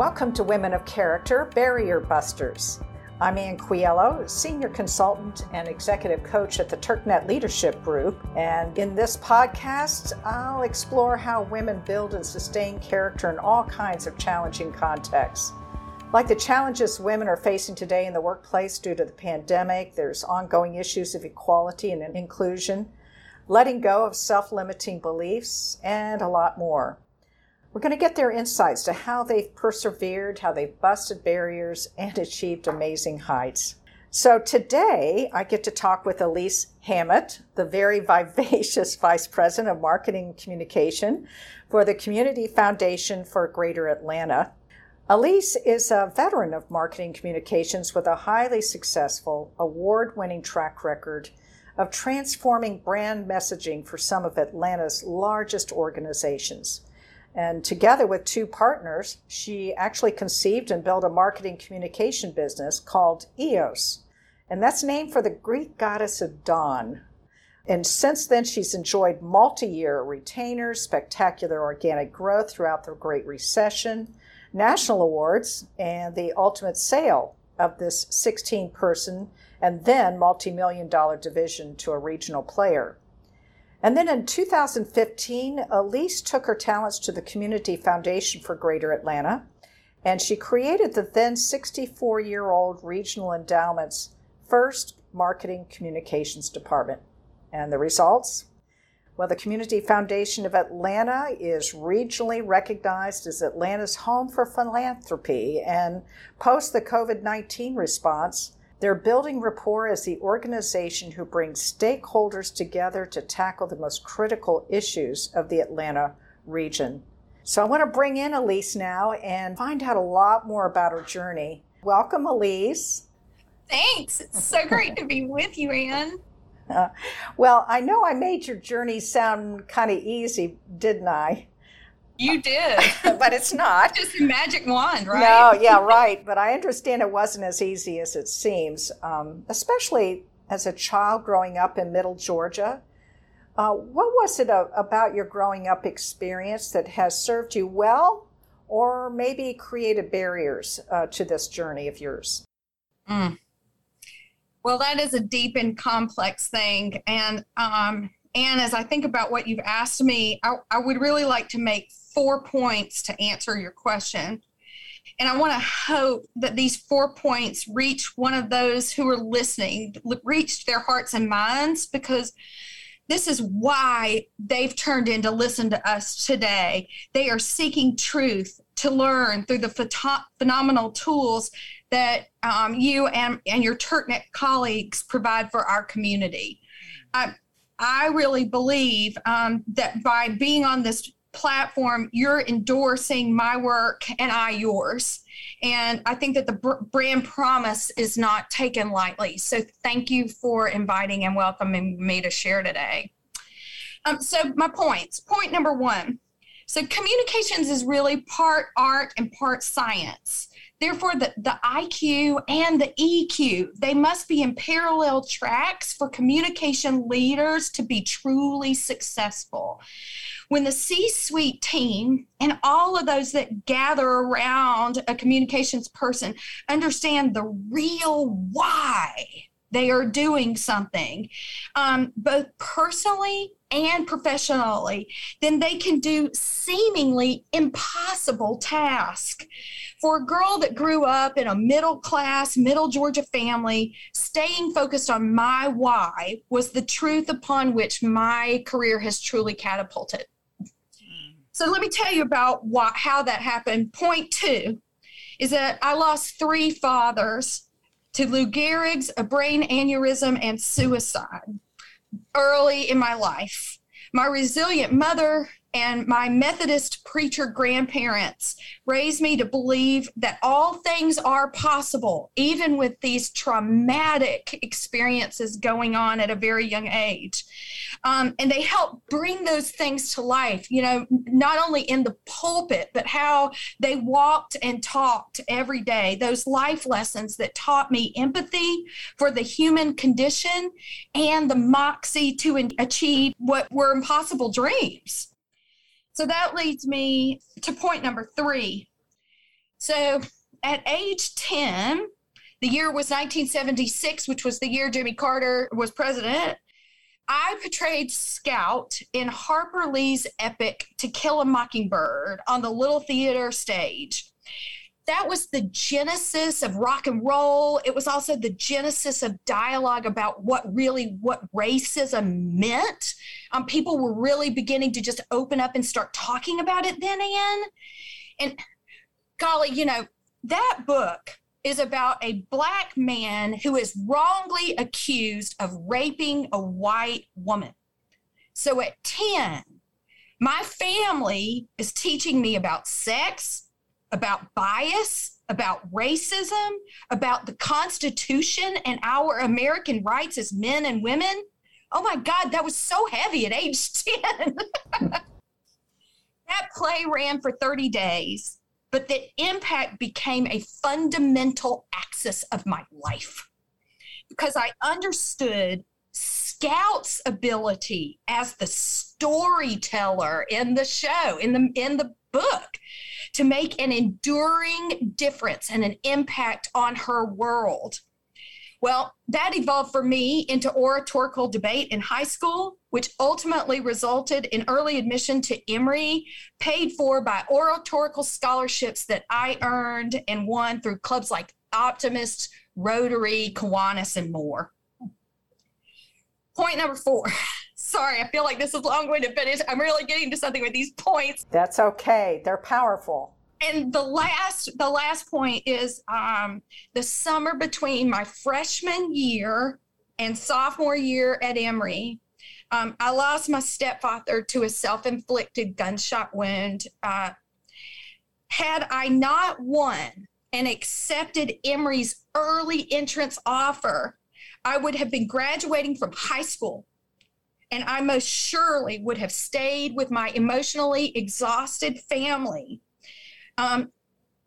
Welcome to Women of Character Barrier Busters. I'm Ann Quiello, Senior Consultant and Executive Coach at the TurkNet Leadership Group. And in this podcast, I'll explore how women build and sustain character in all kinds of challenging contexts. Like the challenges women are facing today in the workplace due to the pandemic, there's ongoing issues of equality and inclusion, letting go of self limiting beliefs, and a lot more. We're going to get their insights to how they've persevered, how they've busted barriers, and achieved amazing heights. So today I get to talk with Elise Hammett, the very vivacious Vice President of Marketing and Communication for the Community Foundation for Greater Atlanta. Elise is a veteran of marketing communications with a highly successful, award winning track record of transforming brand messaging for some of Atlanta's largest organizations. And together with two partners, she actually conceived and built a marketing communication business called EOS. And that's named for the Greek goddess of dawn. And since then, she's enjoyed multi year retainers, spectacular organic growth throughout the Great Recession, national awards, and the ultimate sale of this 16 person and then multi million dollar division to a regional player. And then in 2015, Elise took her talents to the Community Foundation for Greater Atlanta, and she created the then 64 year old Regional Endowment's first marketing communications department. And the results? Well, the Community Foundation of Atlanta is regionally recognized as Atlanta's home for philanthropy, and post the COVID 19 response, they're building rapport as the organization who brings stakeholders together to tackle the most critical issues of the Atlanta region. So I want to bring in Elise now and find out a lot more about her journey. Welcome, Elise. Thanks. It's so great to be with you, Ann. Uh, well, I know I made your journey sound kind of easy, didn't I? You did. but it's not. Just a magic wand, right? No, yeah, right. But I understand it wasn't as easy as it seems, um, especially as a child growing up in middle Georgia. Uh, what was it a, about your growing up experience that has served you well or maybe created barriers uh, to this journey of yours? Mm. Well, that is a deep and complex thing. And, um, and as I think about what you've asked me, I, I would really like to make four points to answer your question. And I want to hope that these four points reach one of those who are listening, reach their hearts and minds, because this is why they've turned in to listen to us today. They are seeking truth to learn through the ph- phenomenal tools that um, you and, and your TurkNet colleagues provide for our community. I, I really believe um, that by being on this platform, you're endorsing my work and I yours. And I think that the brand promise is not taken lightly. So thank you for inviting and welcoming me to share today. Um, so, my points. Point number one. So, communications is really part art and part science. Therefore, the, the IQ and the EQ, they must be in parallel tracks for communication leaders to be truly successful when the C suite team and all of those that gather around a communications person understand the real why they are doing something, um, both personally and professionally, then they can do seemingly impossible tasks. For a girl that grew up in a middle class, middle Georgia family, staying focused on my why was the truth upon which my career has truly catapulted. So let me tell you about what, how that happened. Point two is that I lost three fathers to Lou Gehrig's, a brain aneurysm, and suicide early in my life. My resilient mother and my Methodist preacher grandparents raised me to believe that all things are possible, even with these traumatic experiences going on at a very young age. Um, and they help bring those things to life, you know, not only in the pulpit, but how they walked and talked every day. Those life lessons that taught me empathy for the human condition and the moxie to achieve what were impossible dreams. So that leads me to point number three. So at age 10, the year was 1976, which was the year Jimmy Carter was president. I portrayed Scout in Harper Lee's epic To Kill a Mockingbird on the Little Theater stage. That was the genesis of rock and roll. It was also the genesis of dialogue about what really what racism meant. Um, people were really beginning to just open up and start talking about it then, Ann. And golly, you know, that book is about a black man who is wrongly accused of raping a white woman. So at 10, my family is teaching me about sex, about bias, about racism, about the Constitution and our American rights as men and women. Oh my God, that was so heavy at age 10. that play ran for 30 days but that impact became a fundamental axis of my life because I understood Scout's ability as the storyteller in the show, in the in the book, to make an enduring difference and an impact on her world. Well, that evolved for me into oratorical debate in high school, which ultimately resulted in early admission to Emory, paid for by oratorical scholarships that I earned and won through clubs like Optimist, Rotary, Kiwanis, and more. Point number four. Sorry, I feel like this is long way to finish. I'm really getting to something with these points. That's okay. They're powerful and the last the last point is um, the summer between my freshman year and sophomore year at Emory. Um, I lost my stepfather to a self-inflicted gunshot wound. Uh, had I not won and accepted Emory's early entrance offer, I would have been graduating from high school and I most surely would have stayed with my emotionally exhausted family um,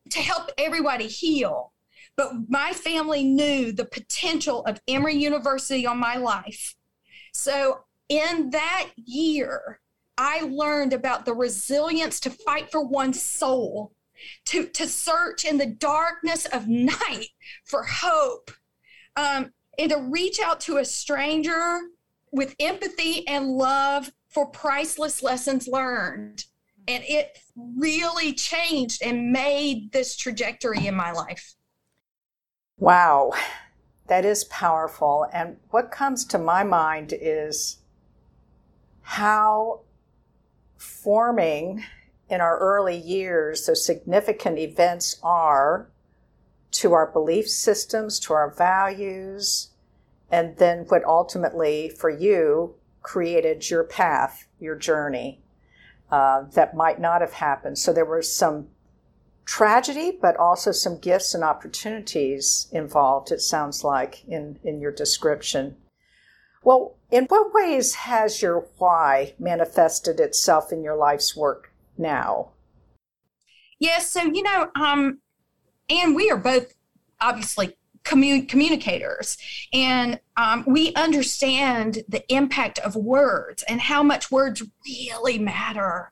to help everybody heal. But my family knew the potential of Emory University on my life. So in that year, I learned about the resilience to fight for one's soul, to, to search in the darkness of night for hope, um, and to reach out to a stranger with empathy and love for priceless lessons learned and it really changed and made this trajectory in my life. Wow, that is powerful. And what comes to my mind is how forming in our early years those significant events are to our belief systems, to our values, and then what ultimately for you created your path, your journey uh, that might not have happened. So there was some tragedy, but also some gifts and opportunities involved, it sounds like, in, in your description. Well, in what ways has your why manifested itself in your life's work now? Yes, so, you know, um, and we are both obviously commun- communicators. And um, we understand the impact of words and how much words really matter.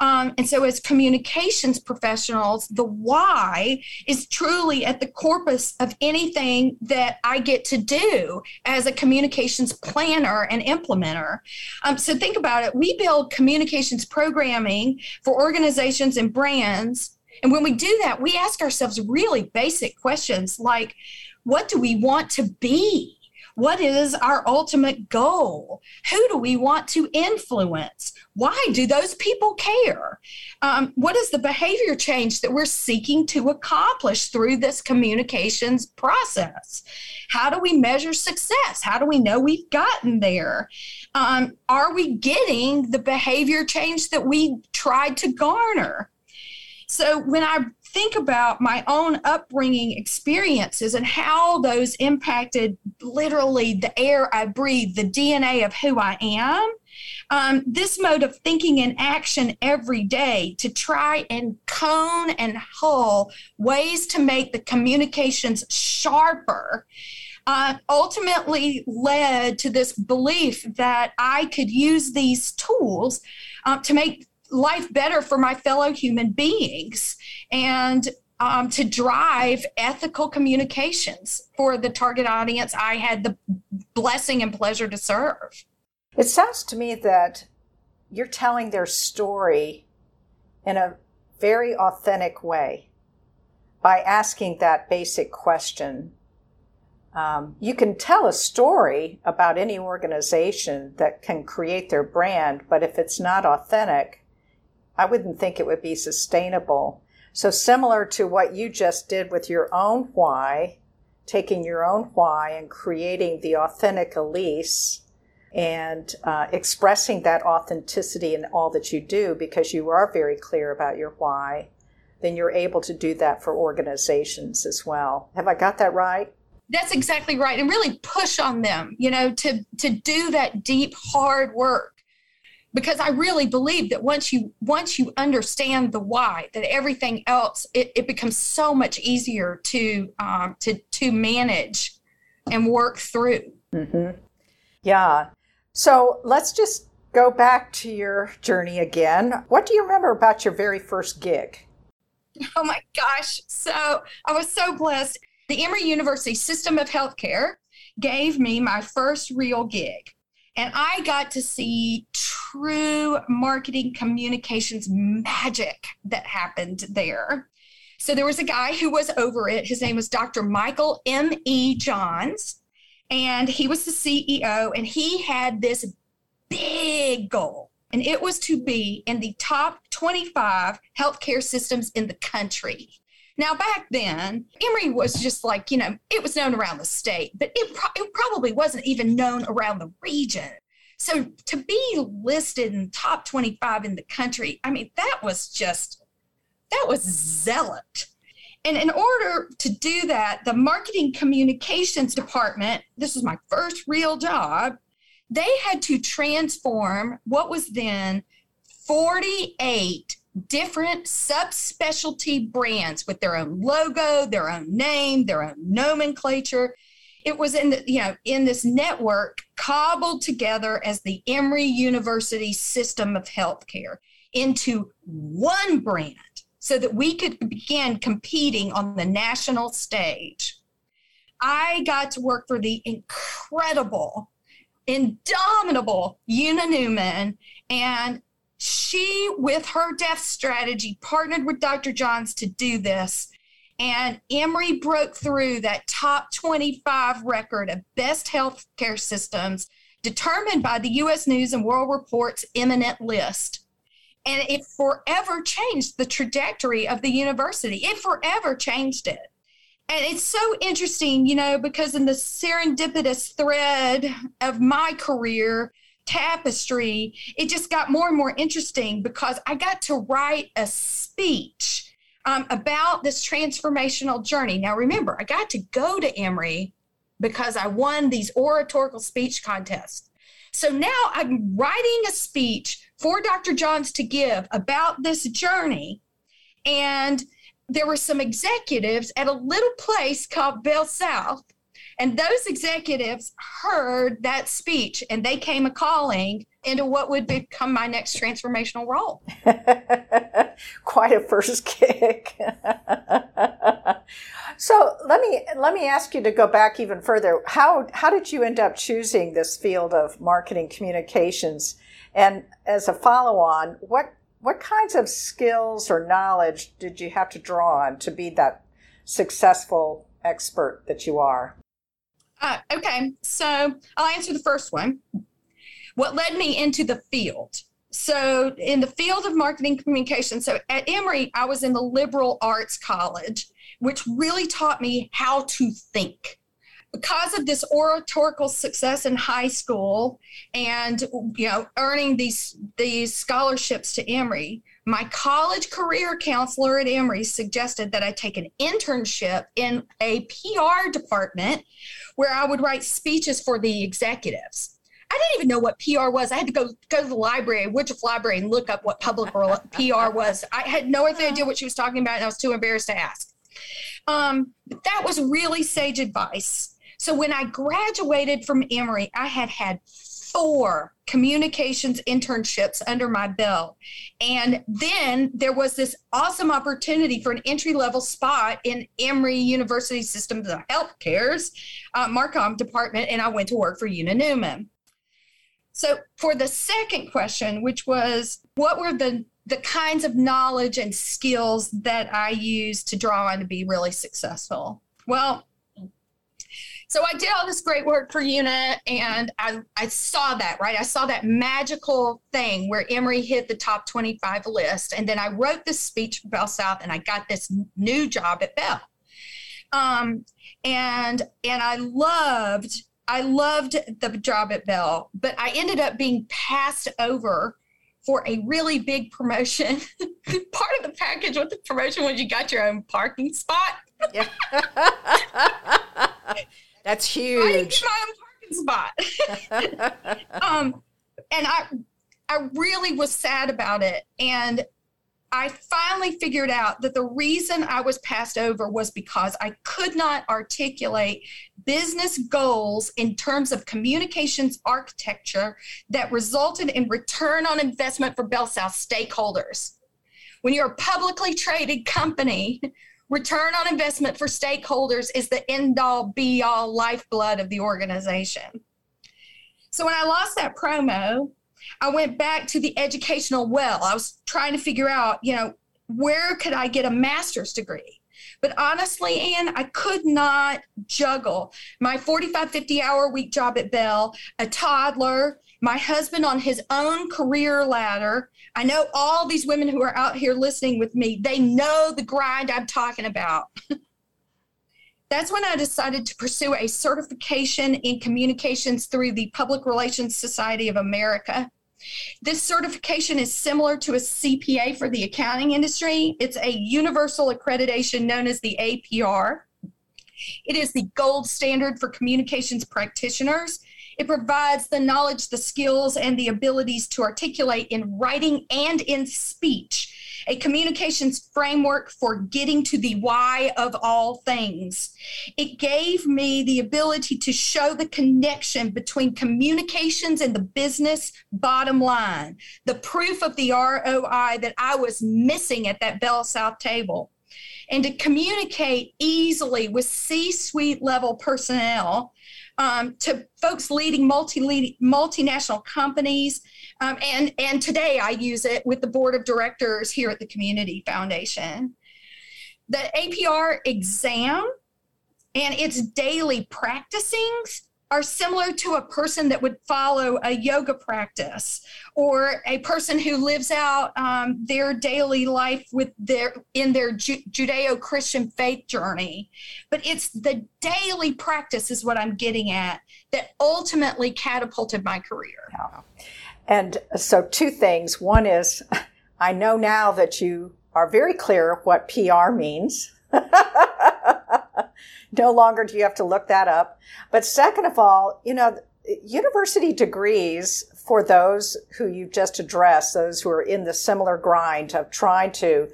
Um, and so as communications professionals the why is truly at the corpus of anything that i get to do as a communications planner and implementer. Um, so think about it. We build communications programming for organizations and brands and when we do that, we ask ourselves really basic questions like, what do we want to be? What is our ultimate goal? Who do we want to influence? Why do those people care? Um, what is the behavior change that we're seeking to accomplish through this communications process? How do we measure success? How do we know we've gotten there? Um, are we getting the behavior change that we tried to garner? So when I think about my own upbringing experiences and how those impacted literally the air I breathe, the DNA of who I am. Um, this mode of thinking and action every day to try and cone and hull ways to make the communications sharper uh, ultimately led to this belief that I could use these tools uh, to make life better for my fellow human beings. And um, to drive ethical communications for the target audience I had the blessing and pleasure to serve. It sounds to me that you're telling their story in a very authentic way by asking that basic question. Um, you can tell a story about any organization that can create their brand, but if it's not authentic, I wouldn't think it would be sustainable. So, similar to what you just did with your own why, taking your own why and creating the authentic Elise and uh, expressing that authenticity in all that you do because you are very clear about your why, then you're able to do that for organizations as well. Have I got that right? That's exactly right. And really push on them, you know, to to do that deep hard work because I really believe that once you once you understand the why, that everything else it, it becomes so much easier to um, to to manage and work through. Mm-hmm. Yeah. So let's just go back to your journey again. What do you remember about your very first gig? Oh my gosh! So I was so blessed. The Emory University System of Healthcare gave me my first real gig. And I got to see true marketing communications magic that happened there. So there was a guy who was over it. His name was Dr. Michael M.E. Johns, and he was the CEO, and he had this big goal. And it was to be in the top 25 healthcare systems in the country. Now, back then, Emory was just like, you know, it was known around the state, but it, pro- it probably wasn't even known around the region. So to be listed in top 25 in the country, I mean, that was just, that was zealot. And in order to do that, the marketing communications department, this was my first real job, they had to transform what was then 48 different subspecialty brands with their own logo, their own name, their own nomenclature. It was in the, you know, in this network cobbled together as the Emory University system of healthcare into one brand so that we could begin competing on the national stage. I got to work for the incredible, indomitable Una Newman, and she, with her deaf strategy, partnered with Dr. Johns to do this. And Emory broke through that top 25 record of best healthcare systems determined by the US News and World Report's eminent list. And it forever changed the trajectory of the university. It forever changed it. And it's so interesting, you know, because in the serendipitous thread of my career, tapestry, it just got more and more interesting because I got to write a speech um, about this transformational journey. Now, remember, I got to go to Emory because I won these oratorical speech contests. So now I'm writing a speech for Dr. Johns to give about this journey. And there were some executives at a little place called Bell South and those executives heard that speech and they came a calling into what would become my next transformational role. Quite a first kick. so let me let me ask you to go back even further. How how did you end up choosing this field of marketing communications? And as a follow on, what what kinds of skills or knowledge did you have to draw on to be that successful expert that you are? Uh, okay, so I'll answer the first one. What led me into the field? So, in the field of marketing communication, so at Emory, I was in the liberal arts college, which really taught me how to think. Because of this oratorical success in high school and you know earning these these scholarships to Emory, my college career counselor at Emory suggested that I take an internship in a PR department where I would write speeches for the executives. I didn't even know what PR was. I had to go go to the library, Woodruff Library, and look up what public PR was. I had no idea what she was talking about, and I was too embarrassed to ask. Um, that was really sage advice. So when I graduated from Emory, I had had four communications internships under my belt. And then there was this awesome opportunity for an entry level spot in Emory University Systems of Healthcare's uh, Marcom department, and I went to work for Una Newman. So, for the second question, which was what were the the kinds of knowledge and skills that I used to draw on to be really successful? Well, so I did all this great work for Una and I, I saw that, right? I saw that magical thing where Emory hit the top 25 list. And then I wrote this speech for Bell South and I got this new job at Bell. Um, and and I loved I loved the job at Bell, but I ended up being passed over for a really big promotion. Part of the package with the promotion was you got your own parking spot. Yeah. That's huge. I didn't get my own parking spot. um, and I, I really was sad about it. And I finally figured out that the reason I was passed over was because I could not articulate business goals in terms of communications architecture that resulted in return on investment for Bell South stakeholders. When you're a publicly traded company, return on investment for stakeholders is the end all be all lifeblood of the organization. So when I lost that promo, I went back to the educational well. I was trying to figure out, you know, where could I get a master's degree? But honestly, Ann, I could not juggle my 45, 50 hour week job at Bell, a toddler, my husband on his own career ladder. I know all these women who are out here listening with me, they know the grind I'm talking about. That's when I decided to pursue a certification in communications through the Public Relations Society of America. This certification is similar to a CPA for the accounting industry. It's a universal accreditation known as the APR. It is the gold standard for communications practitioners. It provides the knowledge, the skills, and the abilities to articulate in writing and in speech a communications framework for getting to the why of all things. It gave me the ability to show the connection between communications and the business bottom line, the proof of the ROI that I was missing at that Bell South table. And to communicate easily with C suite level personnel um, to folks leading multi multinational companies. Um, and, and today I use it with the board of directors here at the Community Foundation. The APR exam and its daily practicings are similar to a person that would follow a yoga practice or a person who lives out um, their daily life with their in their Ju- judeo-christian faith journey. But it's the daily practice is what i'm getting at that ultimately catapulted my career. Yeah. and so two things. One is i know now that you are very clear what pr means no longer do you have to look that up. But second of all, you know, university degrees for those who you've just addressed, those who are in the similar grind of trying to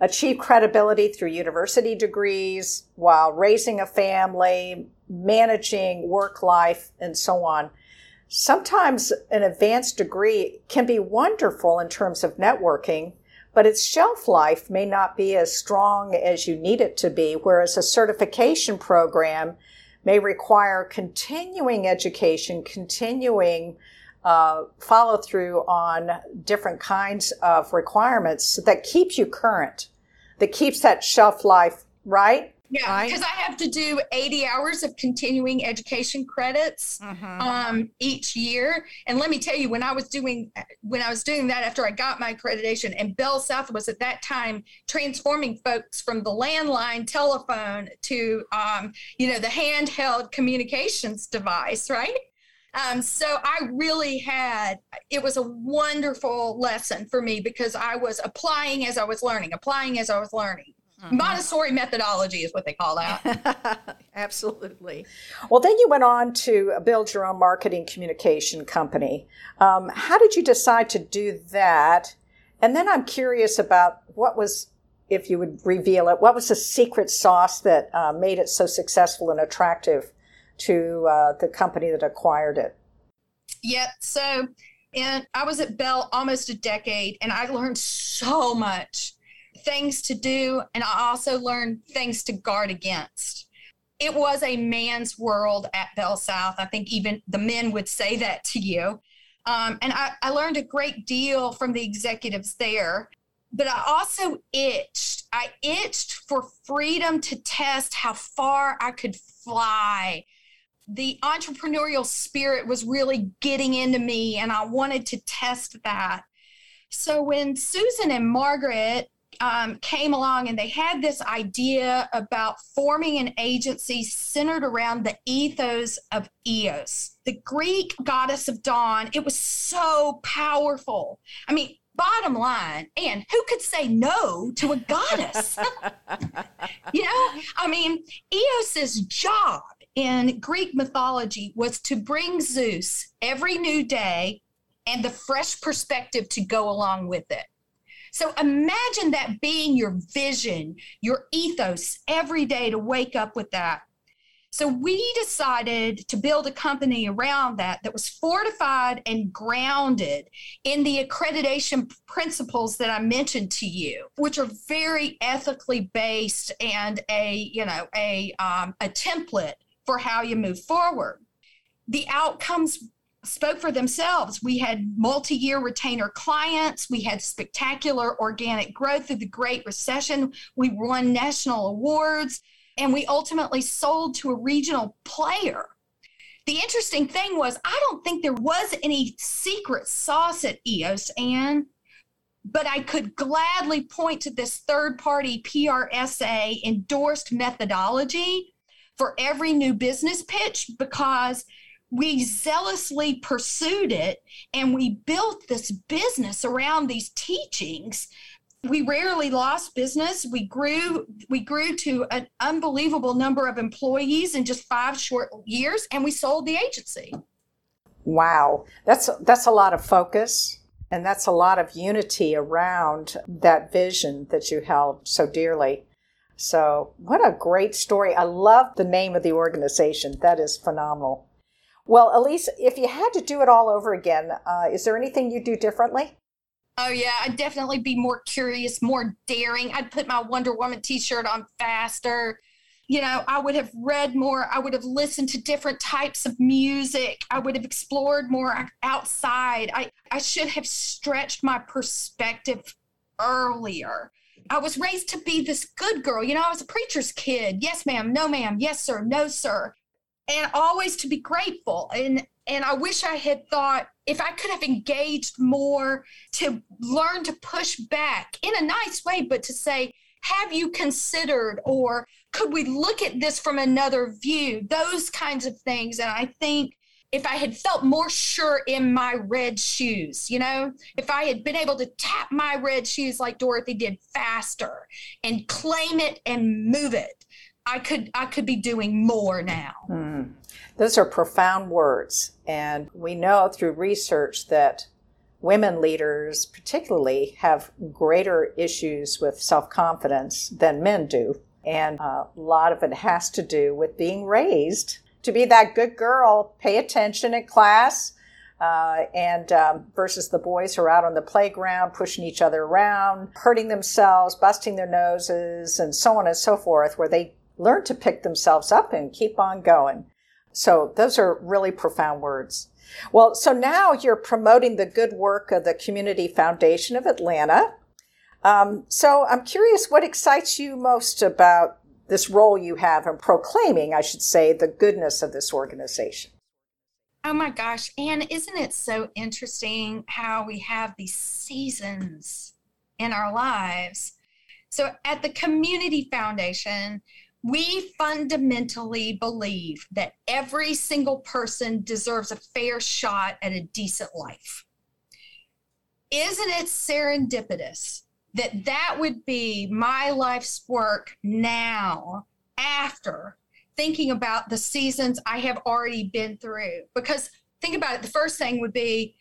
achieve credibility through university degrees while raising a family, managing work life, and so on. Sometimes an advanced degree can be wonderful in terms of networking, but its shelf life may not be as strong as you need it to be, whereas a certification program may require continuing education, continuing uh, follow through on different kinds of requirements that keeps you current, that keeps that shelf life, right? Yeah, because right? I have to do 80 hours of continuing education credits mm-hmm. um, each year. And let me tell you, when I was doing when I was doing that after I got my accreditation, and Bell South was at that time transforming folks from the landline telephone to um, you know the handheld communications device, right? Um, so I really had it was a wonderful lesson for me because I was applying as I was learning, applying as I was learning. Mm-hmm. Montessori methodology is what they call that. Absolutely. Well, then you went on to build your own marketing communication company. Um, how did you decide to do that? And then I'm curious about what was, if you would reveal it, what was the secret sauce that uh, made it so successful and attractive to uh, the company that acquired it? Yeah. So, and I was at Bell almost a decade, and I learned so much things to do, and I also learned things to guard against. It was a man's world at Bell South. I think even the men would say that to you. Um, and I, I learned a great deal from the executives there. But I also itched. I itched for freedom to test how far I could fly. The entrepreneurial spirit was really getting into me, and I wanted to test that. So when Susan and Margaret um, came along and they had this idea about forming an agency centered around the ethos of Eos, the Greek goddess of dawn. It was so powerful. I mean, bottom line, and who could say no to a goddess? you know, I mean, Eos's job in Greek mythology was to bring Zeus every new day and the fresh perspective to go along with it. So imagine that being your vision, your ethos every day to wake up with that. So we decided to build a company around that that was fortified and grounded in the accreditation principles that I mentioned to you, which are very ethically based and a you know a um, a template for how you move forward. The outcomes spoke for themselves. We had multi year retainer clients. We had spectacular organic growth through the Great Recession. We won national awards, and we ultimately sold to a regional player. The interesting thing was, I don't think there was any secret sauce at EOS, Ann, but I could gladly point to this third party PRSA endorsed methodology for every new business pitch because we zealously pursued it and we built this business around these teachings. We rarely lost business. We grew we grew to an unbelievable number of employees in just five short years and we sold the agency. Wow. That's that's a lot of focus and that's a lot of unity around that vision that you held so dearly. So what a great story. I love the name of the organization. That is phenomenal well, Elise, if you had to do it all over again, uh, is there anything you'd do differently? Oh yeah, I'd definitely be more curious, more daring. I'd put my Wonder Woman t-shirt on faster. You know, I would have read more. I would have listened to different types of music. I would have explored more outside. I, I should have stretched my perspective earlier. I was raised to be this good girl. You know, I was a preacher's kid. Yes, ma'am. No, ma'am. Yes, sir. No, sir and always to be grateful and and I wish I had thought if I could have engaged more to learn to push back in a nice way, but to say, have you considered, or could we look at this from another view? Those kinds of things. And I think if I had felt more sure in my red shoes, you know, if I had been able to tap my red shoes like Dorothy did faster and claim it and move it, I could I could be doing more now. Mm. Those are profound words, and we know through research that women leaders, particularly, have greater issues with self confidence than men do, and a lot of it has to do with being raised to be that good girl, pay attention in class. Uh, and um, versus the boys who are out on the playground pushing each other around, hurting themselves, busting their noses, and so on and so forth, where they learn to pick themselves up and keep on going. So those are really profound words. Well, so now you're promoting the good work of the Community Foundation of Atlanta. Um, so I'm curious what excites you most about this role you have in proclaiming, I should say, the goodness of this organization. Oh my gosh, Ann, isn't it so interesting how we have these seasons in our lives? So at the Community Foundation, we fundamentally believe that every single person deserves a fair shot at a decent life. Isn't it serendipitous that that would be my life's work now after thinking about the seasons I have already been through? Because think about it, the first thing would be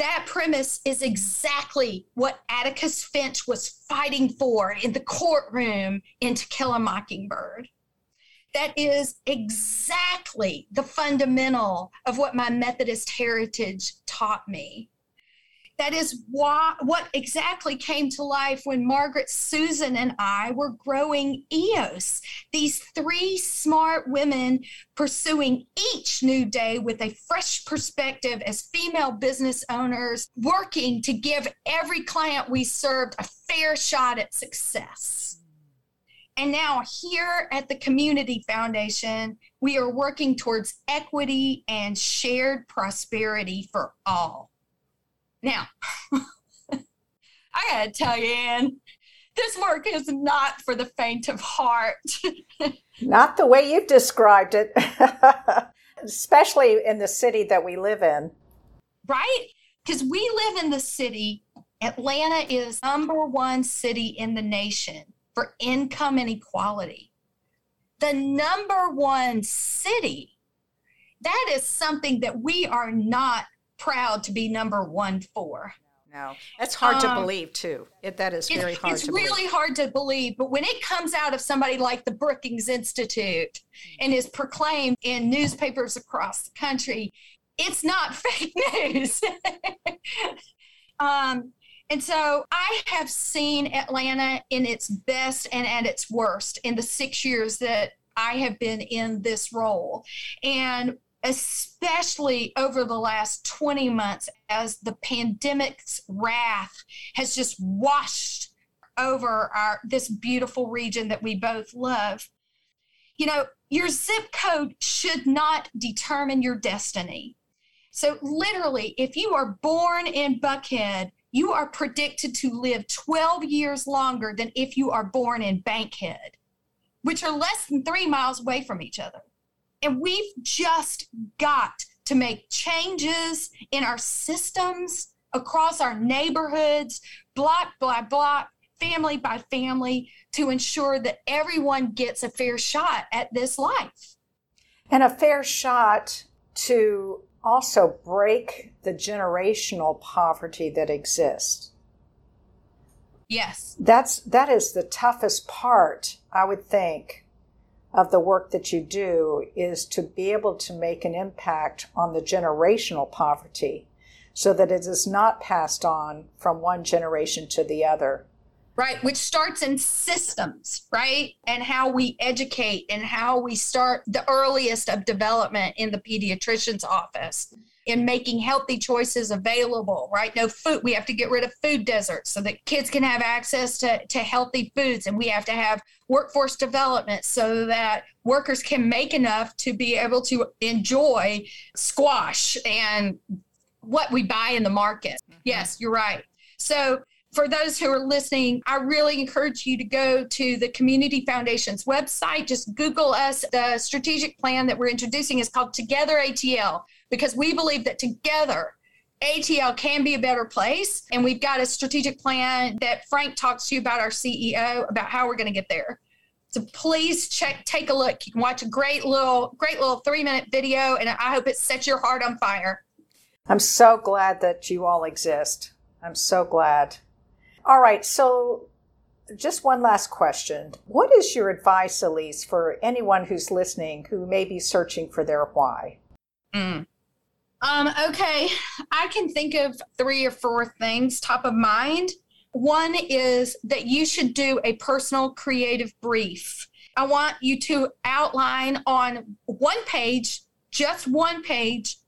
that premise is exactly what Atticus Finch was fighting for in the courtroom in To Kill a Mockingbird. That is exactly the fundamental of what my Methodist heritage taught me. That is what exactly came to life when Margaret, Susan, and I were growing EOS. These three smart women pursuing each new day with a fresh perspective as female business owners, working to give every client we served a fair shot at success. And now, here at the Community Foundation, we are working towards equity and shared prosperity for all. Now, I gotta tell you, Ann, this work is not for the faint of heart. not the way you've described it, especially in the city that we live in. Right? Because we live in the city, Atlanta is number one city in the nation for income inequality. The number one city. That is something that we are not proud to be number one for. No, that's hard um, to believe too. It, that is very hard. It's really believe. hard to believe, but when it comes out of somebody like the Brookings Institute and is proclaimed in newspapers across the country, it's not fake news. um, and so I have seen Atlanta in its best and at its worst in the six years that I have been in this role. And especially over the last 20 months as the pandemic's wrath has just washed over our this beautiful region that we both love. You know your zip code should not determine your destiny. So literally if you are born in buckhead you are predicted to live 12 years longer than if you are born in bankhead which are less than 3 miles away from each other and we've just got to make changes in our systems across our neighborhoods, block by block, family by family, to ensure that everyone gets a fair shot at this life. And a fair shot to also break the generational poverty that exists. Yes. That's that is the toughest part, I would think, of the work that you do is to be able to make an impact on the generational poverty so that it is not passed on from one generation to the other. Right, which starts in systems, right? And how we educate and how we start the earliest of development in the pediatrician's office in making healthy choices available, right? No food, we have to get rid of food deserts so that kids can have access to, to healthy foods. And we have to have workforce development so that workers can make enough to be able to enjoy squash and what we buy in the market. Mm-hmm. Yes, you're right. So, for those who are listening, I really encourage you to go to the Community Foundation's website. Just Google us. The strategic plan that we're introducing is called Together ATL because we believe that together ATL can be a better place. And we've got a strategic plan that Frank talks to you about, our CEO, about how we're going to get there. So please check, take a look. You can watch a great little, great little three minute video, and I hope it sets your heart on fire. I'm so glad that you all exist. I'm so glad. All right, so just one last question. What is your advice, Elise, for anyone who's listening who may be searching for their why? Mm. Um, okay, I can think of three or four things top of mind. One is that you should do a personal creative brief. I want you to outline on one page, just one page,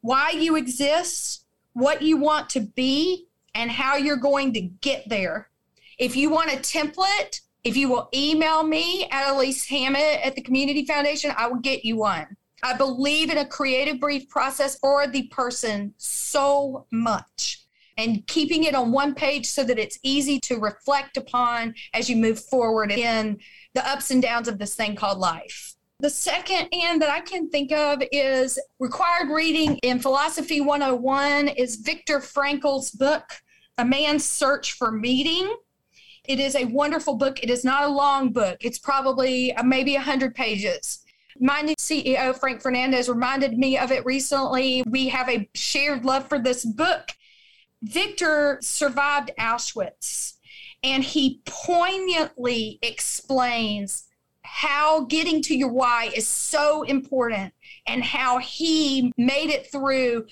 why you exist, what you want to be, and how you're going to get there. If you want a template, if you will email me at Elise Hammett at the Community Foundation, I will get you one. I believe in a creative brief process for the person so much and keeping it on one page so that it's easy to reflect upon as you move forward in the ups and downs of this thing called life. The second and that I can think of is required reading in Philosophy 101 is Viktor Frankl's book, A Man's Search for Meaning. It is a wonderful book. It is not a long book. It's probably uh, maybe 100 pages. My new CEO, Frank Fernandez, reminded me of it recently. We have a shared love for this book. Victor survived Auschwitz and he poignantly explains how getting to your why is so important and how he made it through.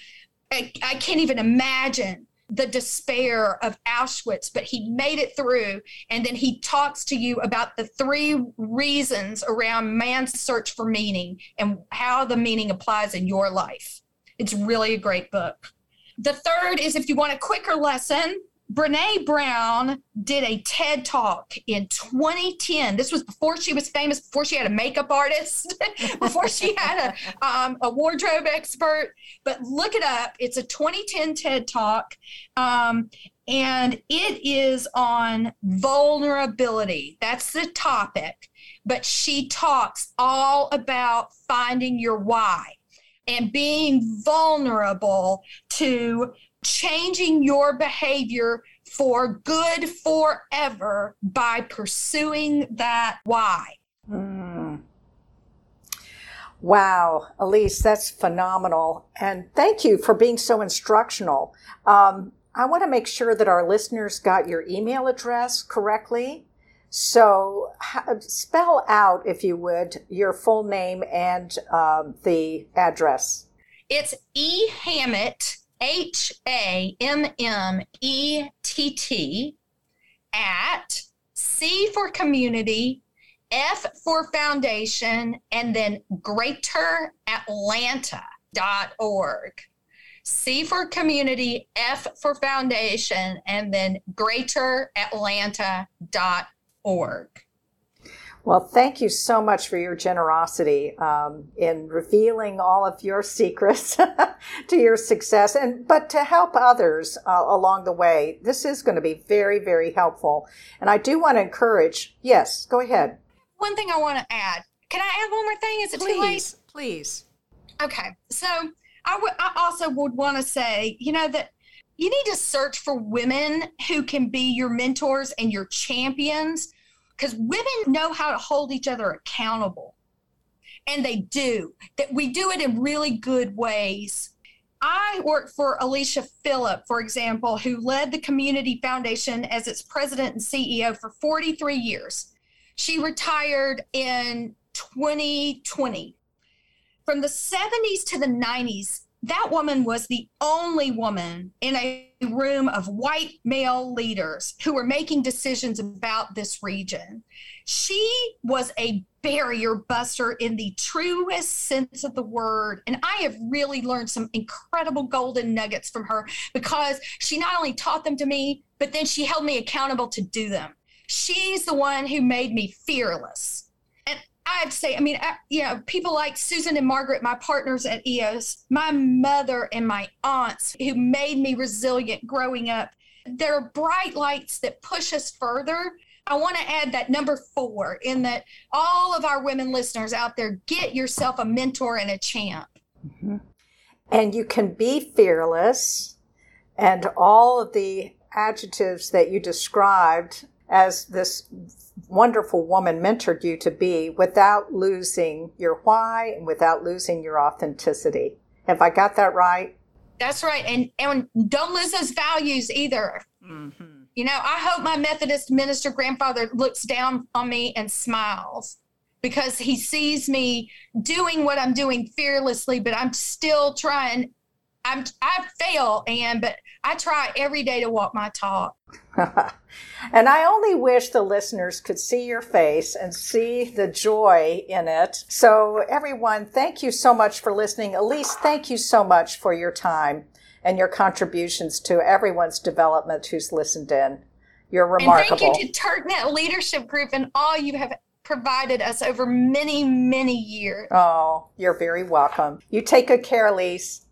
I, I can't even imagine the despair of Auschwitz, but he made it through. And then he talks to you about the three reasons around man's search for meaning and how the meaning applies in your life. It's really a great book. The third is if you want a quicker lesson, Brene Brown did a TED talk in 2010. This was before she was famous, before she had a makeup artist, before she had a, um, a wardrobe expert. But look it up. It's a 2010 TED talk. Um, and it is on vulnerability. That's the topic. But she talks all about finding your why and being vulnerable to changing your behavior for good forever by pursuing that why. Mm. Wow, Elise, that's phenomenal. And thank you for being so instructional. Um, I want to make sure that our listeners got your email address correctly. So spell out, if you would, your full name and um, the address. It's E Hammett H A M M E T T at C for community, F for foundation, and then greateratlanta.org. C for community, F for foundation, and then greateratlanta.org. Well, thank you so much for your generosity um, in revealing all of your secrets to your success, and but to help others uh, along the way. This is going to be very, very helpful. And I do want to encourage. Yes, go ahead. One thing I want to add. Can I add one more thing? Is it please, too late? Please. Okay. So I, w- I also would want to say, you know, that you need to search for women who can be your mentors and your champions because women know how to hold each other accountable. And they do, that we do it in really good ways. I worked for Alicia Philipp, for example, who led the Community Foundation as its president and CEO for 43 years. She retired in 2020. From the 70s to the 90s, that woman was the only woman in a room of white male leaders who were making decisions about this region. She was a barrier buster in the truest sense of the word. And I have really learned some incredible golden nuggets from her because she not only taught them to me, but then she held me accountable to do them. She's the one who made me fearless I have to say, I mean, I, you know, people like Susan and Margaret, my partners at EOS, my mother and my aunts who made me resilient growing up. There are bright lights that push us further. I want to add that number four in that all of our women listeners out there, get yourself a mentor and a champ. Mm-hmm. And you can be fearless, and all of the adjectives that you described as this wonderful woman mentored you to be without losing your why and without losing your authenticity. Have I got that right? That's right. And, and don't lose those values either. Mm-hmm. You know, I hope my Methodist minister grandfather looks down on me and smiles because he sees me doing what I'm doing fearlessly, but I'm still trying. I'm I fail, and but I try every day to walk my talk. and I only wish the listeners could see your face and see the joy in it. So, everyone, thank you so much for listening. Elise, thank you so much for your time and your contributions to everyone's development who's listened in. You're remarkable. And thank you to Turknett Leadership Group and all you have provided us over many, many years. Oh, you're very welcome. You take good care, Elise.